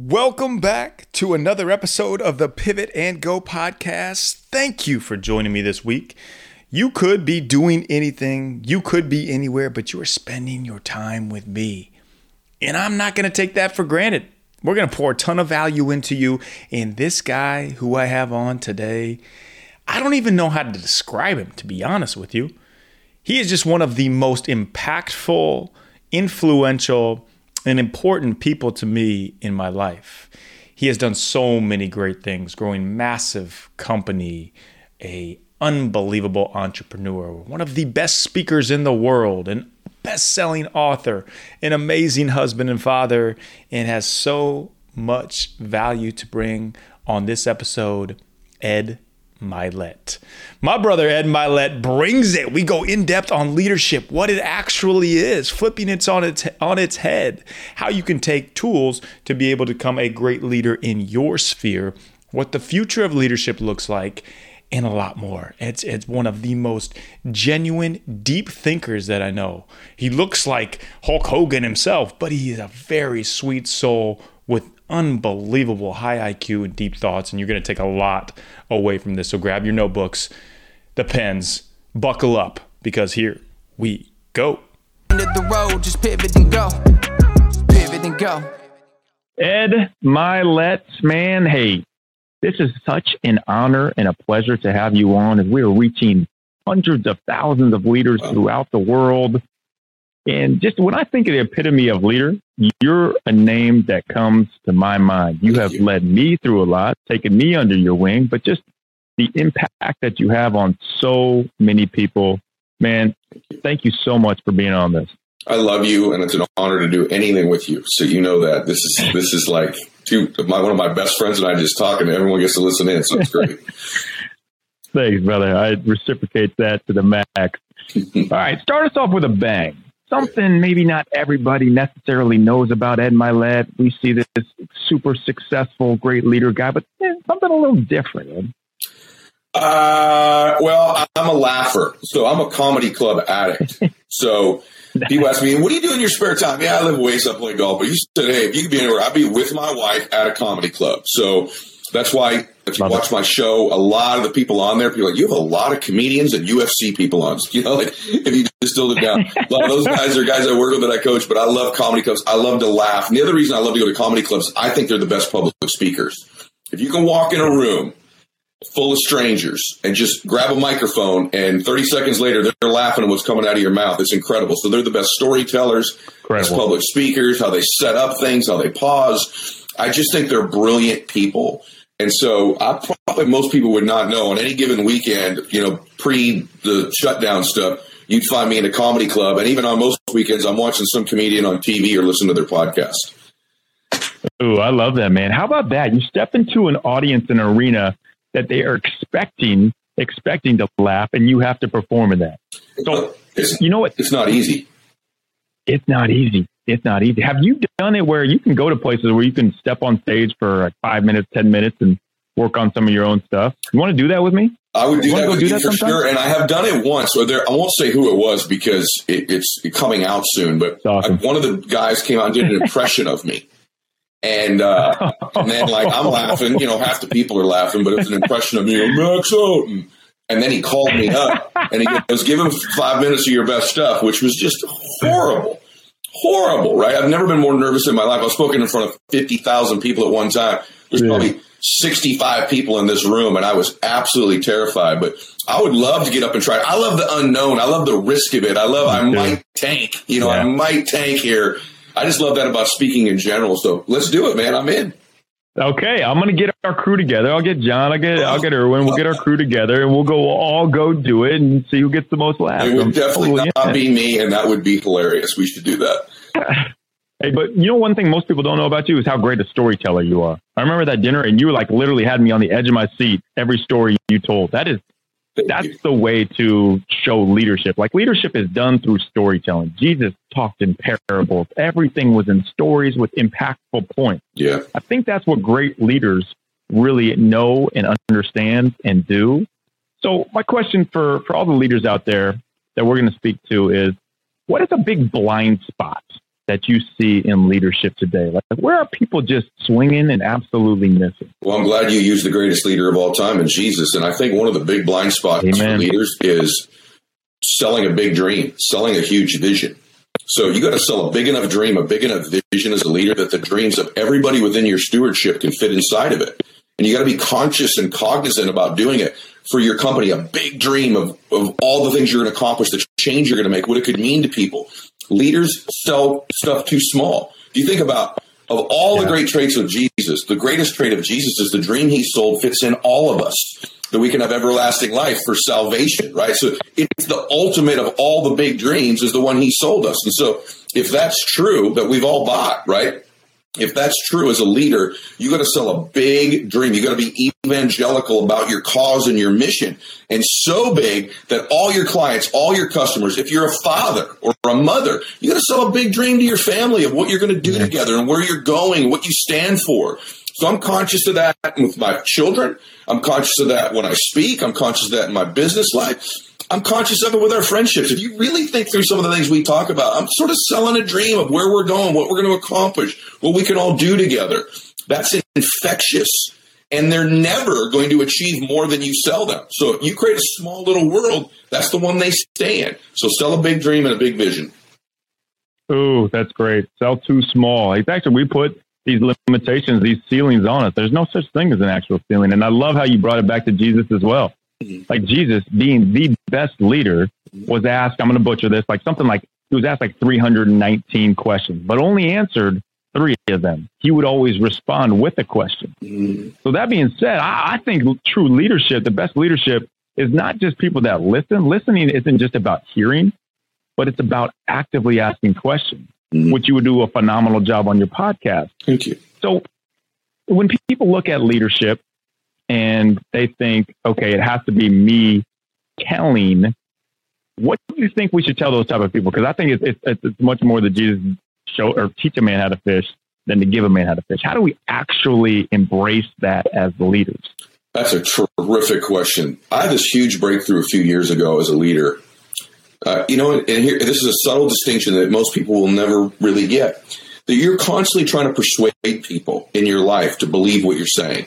Welcome back to another episode of the Pivot and Go podcast. Thank you for joining me this week. You could be doing anything, you could be anywhere, but you are spending your time with me. And I'm not going to take that for granted. We're going to pour a ton of value into you. And this guy who I have on today, I don't even know how to describe him, to be honest with you. He is just one of the most impactful, influential, and important people to me in my life. He has done so many great things, growing massive company, a unbelievable entrepreneur, one of the best speakers in the world, an best-selling author, an amazing husband and father, and has so much value to bring on this episode, Ed Mylett. My brother Ed Mylett brings it. We go in depth on leadership, what it actually is, flipping it on its on its head, how you can take tools to be able to become a great leader in your sphere, what the future of leadership looks like, and a lot more. It's it's one of the most genuine, deep thinkers that I know. He looks like Hulk Hogan himself, but he is a very sweet soul with unbelievable high IQ and deep thoughts, and you're going to take a lot away from this. So grab your notebooks, the pens, buckle up, because here we go. The road, just pivot and go. Pivot and go. Ed Mylett, man, hey, this is such an honor and a pleasure to have you on as we are reaching hundreds of thousands of leaders throughout the world. And just when I think of the epitome of leader, you're a name that comes to my mind. You have led me through a lot, taken me under your wing, but just the impact that you have on so many people. Man, thank you so much for being on this. I love you, and it's an honor to do anything with you. So you know that this is this is like two my one of my best friends and I just talking. and everyone gets to listen in, so it's great. Thanks, brother. I reciprocate that to the max. All right, start us off with a bang something maybe not everybody necessarily knows about Ed Mylett. We see this super successful, great leader guy, but eh, something a little different. Ed. Uh, well, I'm a laugher, so I'm a comedy club addict. so people ask me, "What do you do in your spare time?" Yeah, I live ways up play golf. But you said, "Hey, if you could be anywhere, I'd be with my wife at a comedy club." So that's why if you Love watch it. my show, a lot of the people on there, people are like, you have a lot of comedians and UFC people on. You know, like if you distilled it down, a lot of those guys are guys I work with that I coach, but I love comedy clubs. I love to laugh. And the other reason I love to go to comedy clubs, I think they're the best public speakers. If you can walk in a room full of strangers and just grab a microphone and 30 seconds later they're laughing at what's coming out of your mouth. It's incredible. So they're the best storytellers, best public speakers, how they set up things, how they pause. I just think they're brilliant people. And so I probably most people would not know on any given weekend, you know, pre the shutdown stuff, you'd find me in a comedy club. And even on most weekends, I'm watching some comedian on TV or listening to their podcast. Ooh, I love that, man. How about that? You step into an audience in an arena that they are expecting expecting to laugh and you have to perform in that. So it's, you know what? It's not easy. It's not easy it's not easy. Have you done it where you can go to places where you can step on stage for like five minutes, ten minutes, and work on some of your own stuff? You want to do that with me? I would do that with do you that for sometime? sure, and I have done it once. So there, I won't say who it was because it, it's coming out soon. But awesome. I, one of the guys came out and did an impression of me. And, uh, and then like I'm laughing, you know, half the people are laughing, but it's an impression of me, Max Houghton. And then he called me up and he goes, give him five minutes of your best stuff, which was just horrible horrible, right? I've never been more nervous in my life. I've spoken in front of 50,000 people at one time. There's yeah. probably 65 people in this room, and I was absolutely terrified. But I would love to get up and try. I love the unknown. I love the risk of it. I love I might tank. You know, yeah. I might tank here. I just love that about speaking in general. So let's do it, man. I'm in. Okay, I'm gonna get our crew together. I'll get John. I'll get I'll get Erwin. We'll get our crew together, and we'll go we'll all go do it and see who gets the most laughs. It would definitely not be me, and that would be hilarious. We should do that. hey, but you know one thing most people don't know about you is how great a storyteller you are. I remember that dinner, and you like literally had me on the edge of my seat every story you told. That is that's the way to show leadership. Like leadership is done through storytelling. Jesus talked in parables. Everything was in stories with impactful points. Yeah. I think that's what great leaders really know and understand and do. So my question for, for all the leaders out there that we're going to speak to is what is a big blind spot that you see in leadership today? Like, where are people just swinging and absolutely missing? Well, I'm glad you used the greatest leader of all time in Jesus. And I think one of the big blind spots Amen. for leaders is selling a big dream, selling a huge vision. So you got to sell a big enough dream, a big enough vision as a leader that the dreams of everybody within your stewardship can fit inside of it. And you got to be conscious and cognizant about doing it for your company, a big dream of, of all the things you're going to accomplish, the change you're going to make, what it could mean to people. Leaders sell stuff too small. Do you think about of all yeah. the great traits of Jesus, the greatest trait of Jesus is the dream he sold fits in all of us that we can have everlasting life for salvation, right? So it's the ultimate of all the big dreams is the one he sold us. And so if that's true that we've all bought, right? If that's true as a leader, you got to sell a big dream. You got to be evangelical about your cause and your mission and so big that all your clients, all your customers, if you're a father or a mother, you got to sell a big dream to your family of what you're going to do together and where you're going, what you stand for. So I'm conscious of that with my children. I'm conscious of that when I speak. I'm conscious of that in my business life. I'm conscious of it with our friendships. If you really think through some of the things we talk about, I'm sort of selling a dream of where we're going, what we're going to accomplish, what we can all do together. That's infectious. And they're never going to achieve more than you sell them. So if you create a small little world, that's the one they stay in. So sell a big dream and a big vision. Oh, that's great. Sell too small. It's actually, we put these limitations, these ceilings on us. There's no such thing as an actual ceiling. And I love how you brought it back to Jesus as well. Mm-hmm. Like Jesus, being the best leader, was asked, I'm going to butcher this, like something like, he was asked like 319 questions, but only answered three of them. He would always respond with a question. Mm-hmm. So, that being said, I, I think true leadership, the best leadership, is not just people that listen. Listening isn't just about hearing, but it's about actively asking questions, mm-hmm. which you would do a phenomenal job on your podcast. Thank you. So, when people look at leadership, and they think, okay, it has to be me telling. What do you think we should tell those type of people? Because I think it's, it's, it's much more that Jesus show or teach a man how to fish than to give a man how to fish. How do we actually embrace that as the leaders? That's a terrific question. I had this huge breakthrough a few years ago as a leader. Uh, you know, and here this is a subtle distinction that most people will never really get. That you're constantly trying to persuade people in your life to believe what you're saying.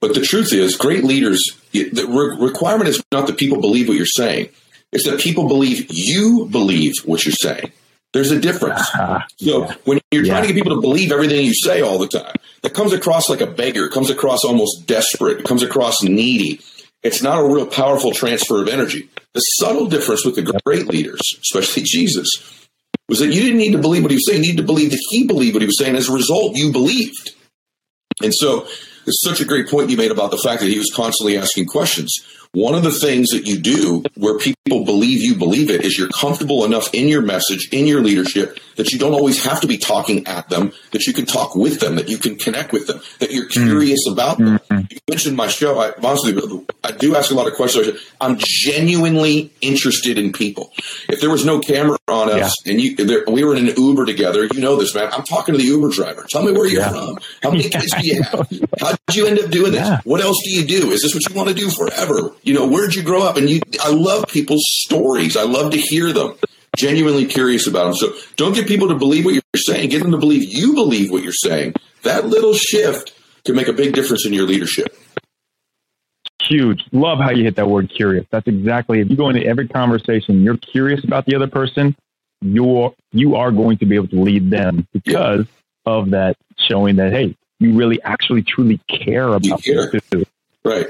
But the truth is, great leaders, the requirement is not that people believe what you're saying. It's that people believe you believe what you're saying. There's a difference. Uh-huh. So yeah. when you're yeah. trying to get people to believe everything you say all the time, that comes across like a beggar, comes across almost desperate, comes across needy. It's not a real powerful transfer of energy. The subtle difference with the great leaders, especially Jesus, was that you didn't need to believe what he was saying. You needed to believe that he believed what he was saying. As a result, you believed. And so it's such a great point you made about the fact that he was constantly asking questions. One of the things that you do where people believe you believe it is you're comfortable enough in your message, in your leadership, that you don't always have to be talking at them, that you can talk with them, that you can connect with them, that you're mm-hmm. curious mm-hmm. about them. Mm-hmm. You mentioned my show. I, honestly, I do ask a lot of questions. I'm genuinely interested in people. If there was no camera on us yeah. and you, there, we were in an Uber together, you know this, man. I'm talking to the Uber driver. Tell me where you're yeah. from. How many kids do you have? How did you end up doing this? Yeah. What else do you do? Is this what you want to do forever? You know, where'd you grow up? And you, I love people's stories. I love to hear them. Genuinely curious about them. So don't get people to believe what you're saying. Get them to believe you believe what you're saying. That little shift can make a big difference in your leadership. Huge. Love how you hit that word curious. That's exactly if you go into every conversation, you're curious about the other person, you're you are going to be able to lead them because yeah. of that showing that hey, you really actually truly care about care. Right.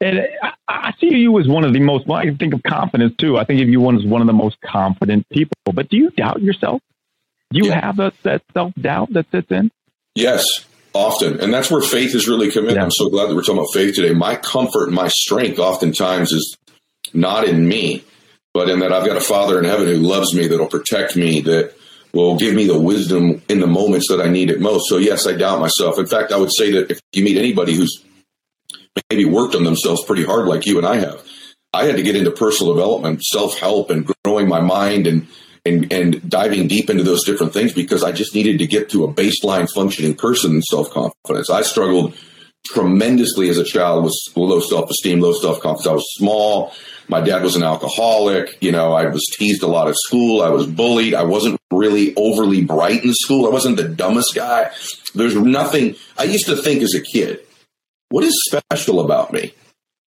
And I, I, see you as one of the most, well, I think of confidence too. I think of you as one of the most confident people. But do you doubt yourself? Do you yeah. have a, that self doubt that sits in? Yes, often. And that's where faith is really committed. Yeah. I'm so glad that we're talking about faith today. My comfort and my strength oftentimes is not in me, but in that I've got a Father in heaven who loves me, that'll protect me, that will give me the wisdom in the moments that I need it most. So, yes, I doubt myself. In fact, I would say that if you meet anybody who's maybe worked on themselves pretty hard like you and I have. I had to get into personal development, self help, and growing my mind and and and diving deep into those different things because I just needed to get to a baseline functioning person in self confidence. I struggled tremendously as a child with low self esteem, low self confidence. I was small, My dad was an alcoholic. You know, I was teased a lot at school. I was bullied. I wasn't really overly bright in school. I wasn't the dumbest guy. There's nothing. I used to think as a kid, what is special about me?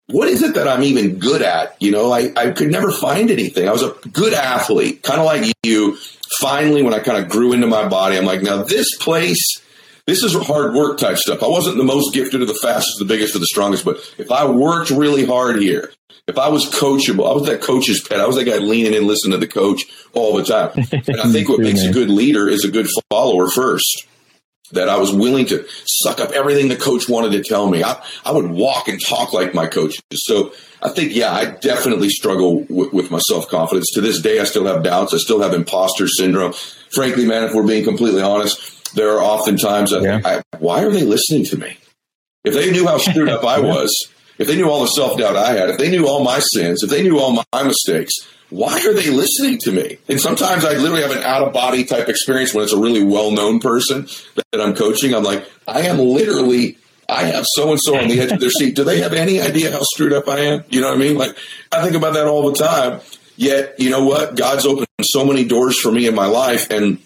What is it that I'm even good at? You know, I, I could never find anything. I was a good athlete, kind of like you. Finally, when I kind of grew into my body, I'm like, now this place, this is hard work type stuff. I wasn't the most gifted or the fastest, the biggest, or the strongest, but if I worked really hard here, if I was coachable, I was that coach's pet. I was that guy leaning in, listening to the coach all the time. And I think what makes a good leader is a good follower first. That I was willing to suck up everything the coach wanted to tell me. I, I would walk and talk like my coaches. So I think, yeah, I definitely struggle with, with my self confidence. To this day, I still have doubts. I still have imposter syndrome. Frankly, man, if we're being completely honest, there are often times I yeah. I, why are they listening to me? If they knew how screwed up I was, if they knew all the self doubt I had, if they knew all my sins, if they knew all my mistakes, why are they listening to me? And sometimes I literally have an out of body type experience when it's a really well known person that I'm coaching. I'm like, I am literally, I have so and so on the edge of their seat. Do they have any idea how screwed up I am? You know what I mean? Like, I think about that all the time. Yet, you know what? God's opened so many doors for me in my life. And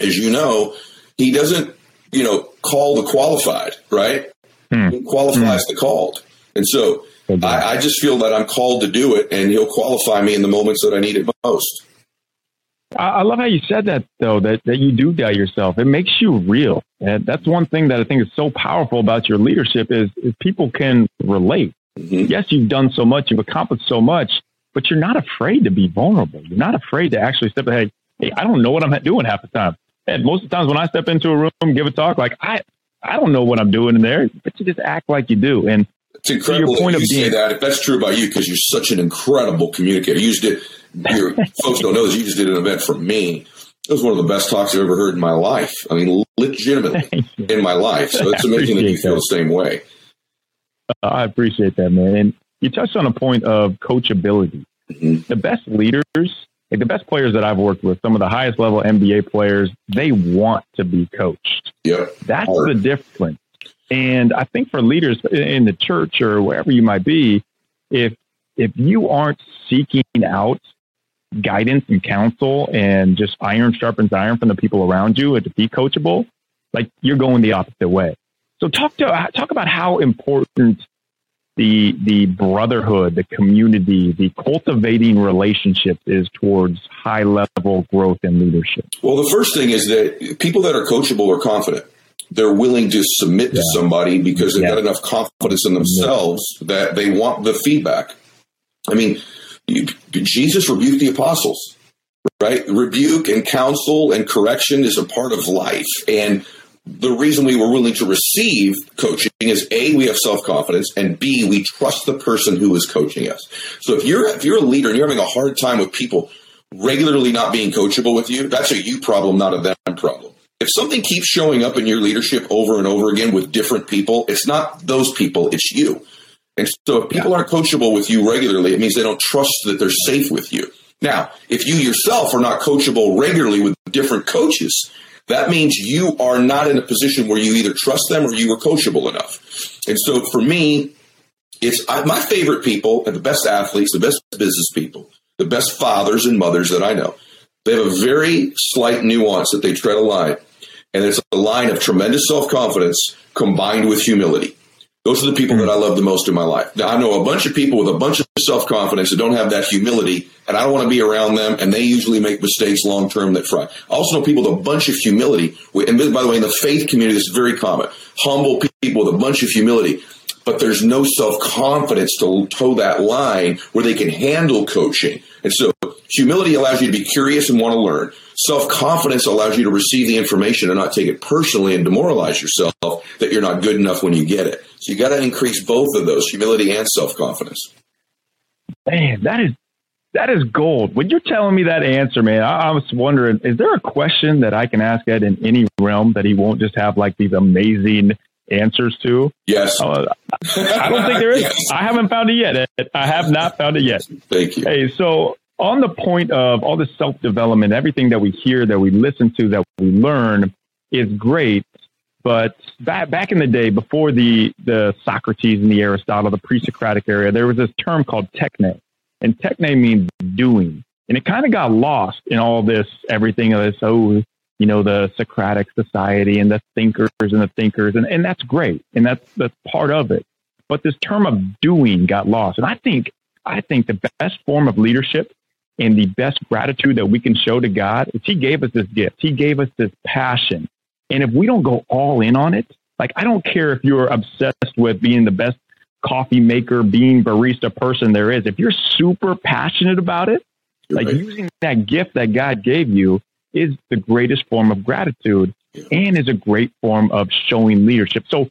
as you know, He doesn't, you know, call the qualified, right? Hmm. He qualifies hmm. the called. And so I, I just feel that I'm called to do it, and he'll qualify me in the moments that I need it most. I love how you said that, though, that, that you do doubt yourself. It makes you real. And that's one thing that I think is so powerful about your leadership is, is people can relate. Mm-hmm. Yes, you've done so much, you've accomplished so much, but you're not afraid to be vulnerable. You're not afraid to actually step ahead. Hey, I don't know what I'm doing half the time. And most of the times when I step into a room, give a talk, like I, I don't know what I'm doing in there, but you just act like you do. And it's incredible that you say that. If that's true about you, because you're such an incredible communicator. You just did. Your folks don't know this. You just did an event for me. It was one of the best talks I've ever heard in my life. I mean, legitimately in my life. So it's amazing that you feel the same way. Uh, I appreciate that, man. And you touched on a point of coachability. Mm-hmm. The best leaders, like the best players that I've worked with, some of the highest level NBA players, they want to be coached. Yeah, that's Hard. the difference. And I think for leaders in the church or wherever you might be, if if you aren't seeking out guidance and counsel and just iron sharpens iron from the people around you and to be coachable, like you're going the opposite way. So talk to talk about how important the the brotherhood, the community, the cultivating relationships is towards high level growth and leadership. Well, the first thing is that people that are coachable are confident they're willing to submit yeah. to somebody because they've yeah. got enough confidence in themselves yeah. that they want the feedback. I mean, you, Jesus rebuked the apostles, right? Rebuke and counsel and correction is a part of life. And the reason we were willing to receive coaching is A, we have self confidence, and B, we trust the person who is coaching us. So if you're if you're a leader and you're having a hard time with people regularly not being coachable with you, that's a you problem, not a them problem if something keeps showing up in your leadership over and over again with different people, it's not those people, it's you. And so if people aren't coachable with you regularly, it means they don't trust that they're safe with you. Now, if you yourself are not coachable regularly with different coaches, that means you are not in a position where you either trust them or you are coachable enough. And so for me, it's my favorite people and the best athletes, the best business people, the best fathers and mothers that I know. They have a very slight nuance that they tread a line and it's a line of tremendous self confidence combined with humility. Those are the people that I love the most in my life. Now, I know a bunch of people with a bunch of self confidence that don't have that humility, and I don't want to be around them, and they usually make mistakes long term that fry. I also know people with a bunch of humility, and by the way, in the faith community, this is very common. Humble people with a bunch of humility, but there's no self confidence to toe that line where they can handle coaching. And so humility allows you to be curious and want to learn. Self confidence allows you to receive the information and not take it personally and demoralize yourself that you're not good enough when you get it. So you got to increase both of those, humility and self confidence. Man, that is that is gold. When you're telling me that answer, man, I, I, was wondering, is there a question that I can ask Ed in any realm that he won't just have like these amazing answers to? Yes. Uh, I don't think there is. yes. I haven't found it yet. Ed. I have not found it yet. Thank you. Hey, so on the point of all this self development, everything that we hear, that we listen to, that we learn is great. But back, back in the day, before the, the Socrates and the Aristotle, the pre Socratic era, there was this term called techne. and techne means doing. And it kind of got lost in all this, everything of this, oh, you know, the Socratic society and the thinkers and the thinkers. And, and that's great. And that's, that's part of it. But this term of doing got lost. And I think, I think the best form of leadership and the best gratitude that we can show to God is He gave us this gift. He gave us this passion. And if we don't go all in on it, like I don't care if you're obsessed with being the best coffee maker, being barista person there is. If you're super passionate about it, like right. using that gift that God gave you is the greatest form of gratitude yeah. and is a great form of showing leadership. So,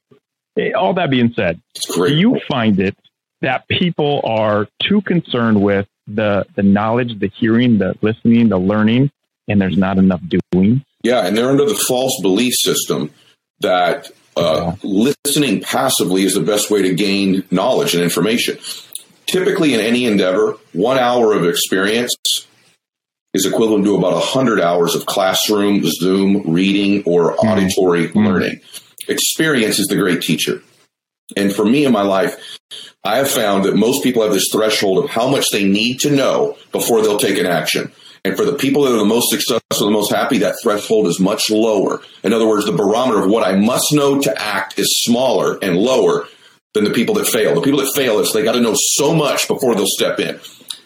eh, all that being said, do you find it that people are too concerned with the the knowledge, the hearing, the listening, the learning, and there's not enough doing? Yeah, and they're under the false belief system that uh, listening passively is the best way to gain knowledge and information. Typically, in any endeavor, one hour of experience is equivalent to about 100 hours of classroom, Zoom, reading, or mm-hmm. auditory mm-hmm. learning. Experience is the great teacher. And for me in my life, I have found that most people have this threshold of how much they need to know before they'll take an action. And for the people that are the most successful, the most happy, that threshold is much lower. In other words, the barometer of what I must know to act is smaller and lower than the people that fail. The people that fail is they got to know so much before they'll step in.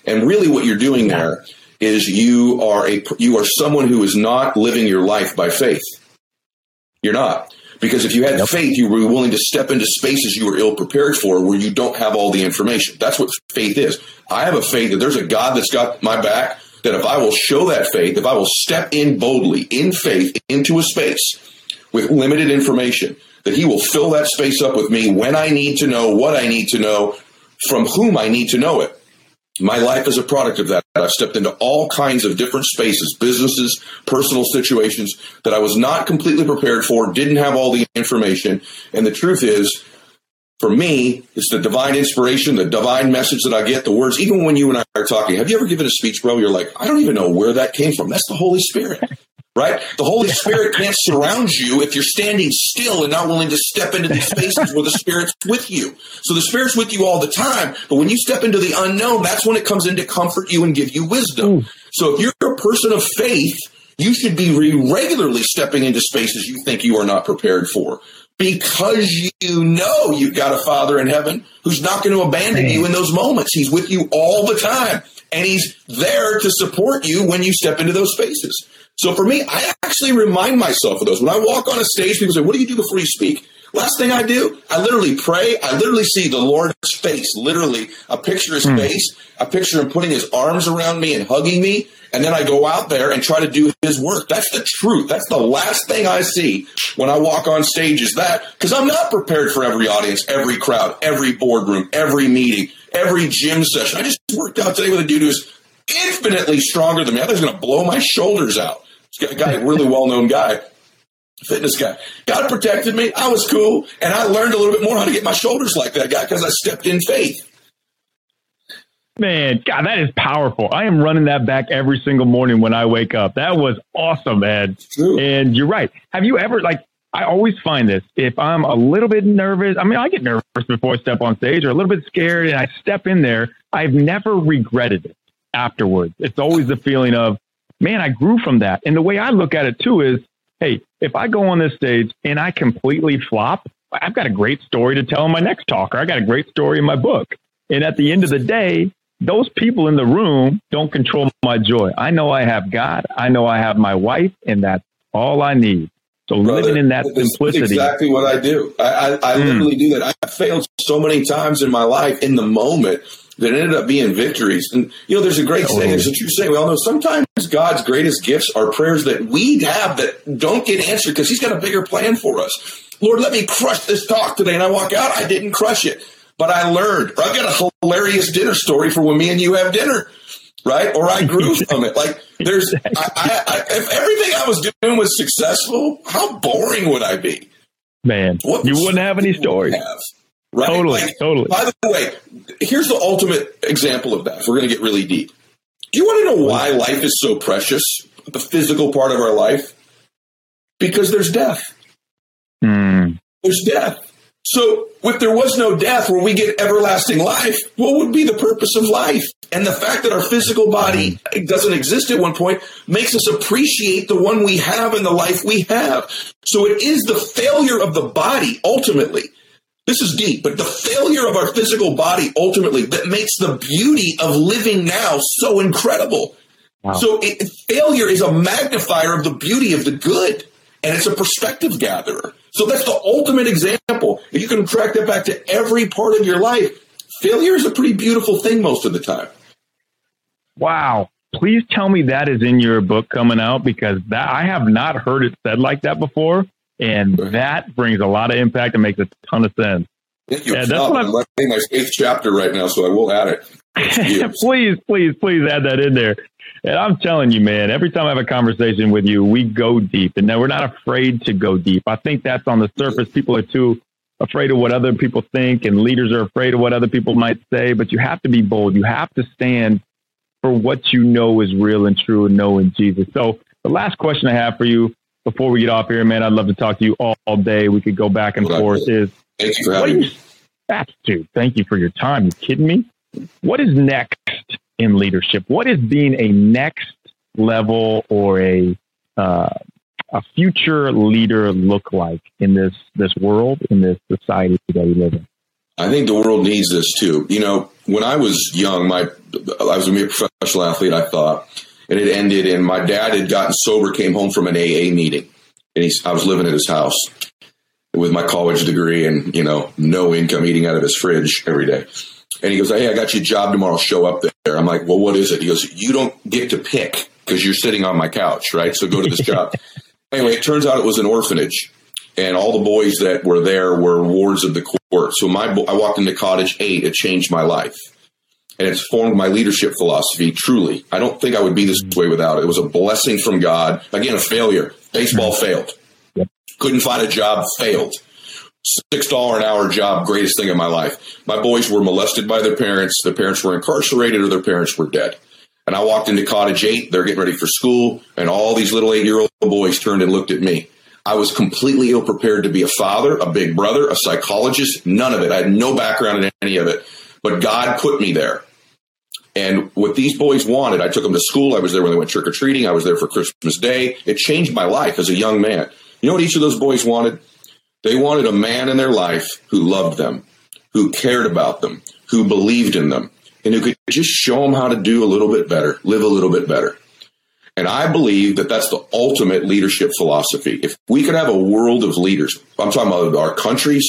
And really what you're doing there is you are a you are someone who is not living your life by faith. You're not. Because if you had yep. faith, you were willing to step into spaces you were ill prepared for where you don't have all the information. That's what faith is. I have a faith that there's a God that's got my back that if I will show that faith, if I will step in boldly in faith into a space with limited information, that He will fill that space up with me when I need to know what I need to know, from whom I need to know it. My life is a product of that. I've stepped into all kinds of different spaces, businesses, personal situations that I was not completely prepared for, didn't have all the information. And the truth is, for me, it's the divine inspiration, the divine message that I get, the words. Even when you and I are talking, have you ever given a speech, bro? You're like, I don't even know where that came from. That's the Holy Spirit, right? The Holy Spirit can't surround you if you're standing still and not willing to step into these spaces where the Spirit's with you. So the Spirit's with you all the time, but when you step into the unknown, that's when it comes in to comfort you and give you wisdom. Hmm. So if you're a person of faith, you should be regularly stepping into spaces you think you are not prepared for because you know you've got a father in heaven who's not going to abandon you in those moments. He's with you all the time and he's there to support you when you step into those spaces. So for me, I actually remind myself of those. When I walk on a stage, people say, What do you do before you speak? Last thing I do, I literally pray. I literally see the Lord's face, literally a picture of his mm. face, a picture of him putting his arms around me and hugging me. And then I go out there and try to do his work. That's the truth. That's the last thing I see when I walk on stage is that because I'm not prepared for every audience, every crowd, every boardroom, every meeting, every gym session. I just worked out today with a dude who's infinitely stronger than me. I thought he was going to blow my shoulders out. This guy, really well known guy fitness guy. God protected me. I was cool. And I learned a little bit more how to get my shoulders like that guy because I stepped in faith. Man, God, that is powerful. I am running that back every single morning when I wake up. That was awesome, Ed. And you're right. Have you ever, like, I always find this if I'm a little bit nervous, I mean, I get nervous before I step on stage or a little bit scared and I step in there, I've never regretted it afterwards. It's always the feeling of, man, I grew from that. And the way I look at it too is hey, if I go on this stage and I completely flop, I've got a great story to tell in my next talk, or I got a great story in my book. And at the end of the day, those people in the room don't control my joy. I know I have God. I know I have my wife, and that's all I need. So Brother, living in that simplicity. exactly what I do. I, I, I mm. literally do that. I failed so many times in my life in the moment that ended up being victories. And, you know, there's a great saying, there's a true saying. We all know sometimes God's greatest gifts are prayers that we have that don't get answered because He's got a bigger plan for us. Lord, let me crush this talk today. And I walk out, I didn't crush it, but I learned. I've got a hilarious dinner story for when me and you have dinner. Right. Or I grew from it. Like there's, I, I, I, if everything I was doing was successful, how boring would I be? Man, what you wouldn't have any stories. Have? Right? Totally, like, totally. By the way, here's the ultimate example of that. If we're going to get really deep. Do you want to know why life is so precious, the physical part of our life? Because there's death. Mm. There's death. So, if there was no death where we get everlasting life, what would be the purpose of life? And the fact that our physical body doesn't exist at one point makes us appreciate the one we have and the life we have. So, it is the failure of the body ultimately. This is deep, but the failure of our physical body ultimately that makes the beauty of living now so incredible. Wow. So, it, failure is a magnifier of the beauty of the good, and it's a perspective gatherer. So that's the ultimate example. If you can track that back to every part of your life, failure is a pretty beautiful thing most of the time. Wow. Please tell me that is in your book coming out because that I have not heard it said like that before. And that brings a lot of impact and makes a ton of sense. Thank you. Yeah, that's what I'm writing my eighth chapter right now, so I will add it. please, please, please add that in there. And I'm telling you, man, every time I have a conversation with you, we go deep. And now we're not afraid to go deep. I think that's on the surface. People are too afraid of what other people think, and leaders are afraid of what other people might say. But you have to be bold. You have to stand for what you know is real and true and know in Jesus. So, the last question I have for you before we get off here, man, I'd love to talk to you all, all day. We could go back and forth. Is thank you for having me. That's dude. Thank you for your time. You kidding me? What is next in leadership? What is being a next level or a uh, a future leader look like in this this world in this society that we live in? I think the world needs this too. You know, when I was young, my I was a professional athlete. I thought, and it ended. And my dad had gotten sober, came home from an AA meeting, and he's I was living at his house with my college degree and you know no income, eating out of his fridge every day. And he goes, Hey, I got you a job tomorrow. Show up there. I'm like, Well, what is it? He goes, You don't get to pick because you're sitting on my couch, right? So go to this job. Anyway, it turns out it was an orphanage. And all the boys that were there were wards of the court. So my, I walked into cottage eight. It changed my life. And it's formed my leadership philosophy, truly. I don't think I would be this way without it. It was a blessing from God. Again, a failure. Baseball mm-hmm. failed. Couldn't find a job, failed six dollar an hour job, greatest thing in my life. My boys were molested by their parents. Their parents were incarcerated or their parents were dead. And I walked into cottage eight. They're getting ready for school, and all these little eight year old boys turned and looked at me. I was completely ill prepared to be a father, a big brother, a psychologist. None of it. I had no background in any of it. But God put me there. And what these boys wanted, I took them to school. I was there when they went trick or treating. I was there for Christmas Day. It changed my life as a young man. You know what each of those boys wanted? They wanted a man in their life who loved them, who cared about them, who believed in them, and who could just show them how to do a little bit better, live a little bit better. And I believe that that's the ultimate leadership philosophy. If we could have a world of leaders, I'm talking about our countries,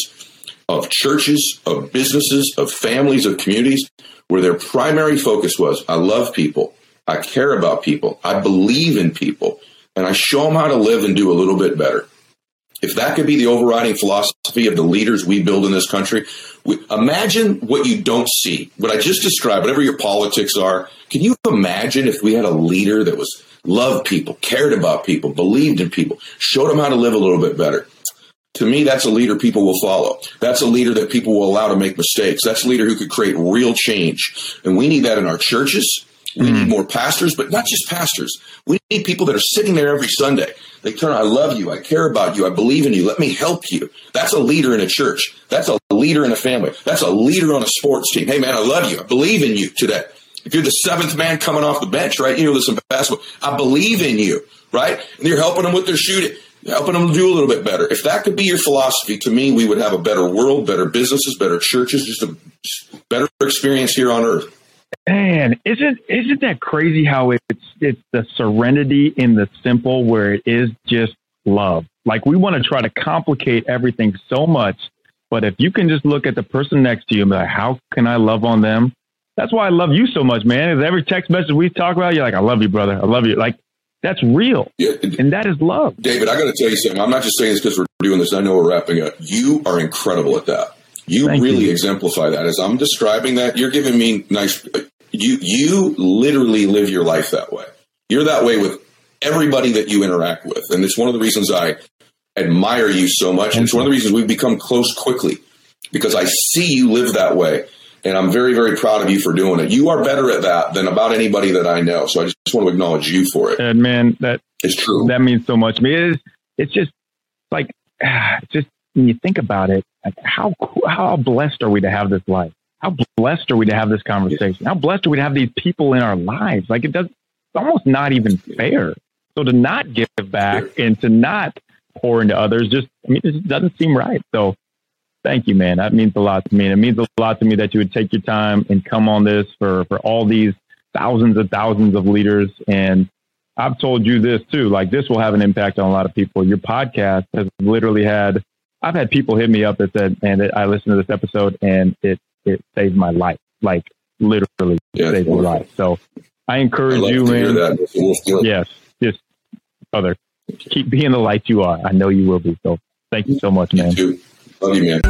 of churches, of businesses, of families, of communities, where their primary focus was I love people, I care about people, I believe in people, and I show them how to live and do a little bit better. If that could be the overriding philosophy of the leaders we build in this country, we, imagine what you don't see. What I just described, whatever your politics are, can you imagine if we had a leader that was loved people, cared about people, believed in people, showed them how to live a little bit better? To me, that's a leader people will follow. That's a leader that people will allow to make mistakes. That's a leader who could create real change. And we need that in our churches. We mm. need more pastors, but not just pastors. We need people that are sitting there every Sunday. They turn, I love you. I care about you. I believe in you. Let me help you. That's a leader in a church. That's a leader in a family. That's a leader on a sports team. Hey, man, I love you. I believe in you today. If you're the seventh man coming off the bench, right? You know, listen, basketball. I believe in you, right? And you're helping them with their shooting, helping them do a little bit better. If that could be your philosophy, to me, we would have a better world, better businesses, better churches, just a better experience here on earth. Man, isn't isn't that crazy how it's it's the serenity in the simple where it is just love. Like we want to try to complicate everything so much, but if you can just look at the person next to you and be like, how can I love on them? That's why I love you so much, man. Is every text message we talk about, you're like, I love you, brother. I love you. Like that's real. Yeah. And that is love. David, I got to tell you something. I'm not just saying this because we're doing this. I know we're wrapping up. You are incredible at that. You Thank really you. exemplify that. As I'm describing that, you're giving me nice. You you literally live your life that way. You're that way with everybody that you interact with, and it's one of the reasons I admire you so much. And it's one of the reasons we've become close quickly because I see you live that way. And I'm very, very proud of you for doing it. You are better at that than about anybody that I know. So I just want to acknowledge you for it. And man, that is true. That means so much to me. It is, it's just like, just when you think about it, like how how blessed are we to have this life? How blessed are we to have this conversation? How blessed are we to have these people in our lives? Like it does, it's almost not even fair. So to not give back and to not pour into others, just I mean, it just doesn't seem right. So thank you, man. That means a lot to me. And it means a lot to me that you would take your time and come on this for for all these thousands and thousands of leaders. And I've told you this too. Like this will have an impact on a lot of people. Your podcast has literally had. I've had people hit me up that said, "Man, I listened to this episode and it it saved my life. Like literally yeah, saved my life." So I encourage you, man. Yes, just other keep being the light you are. I know you will be. So thank you so much, man. You Love you, man.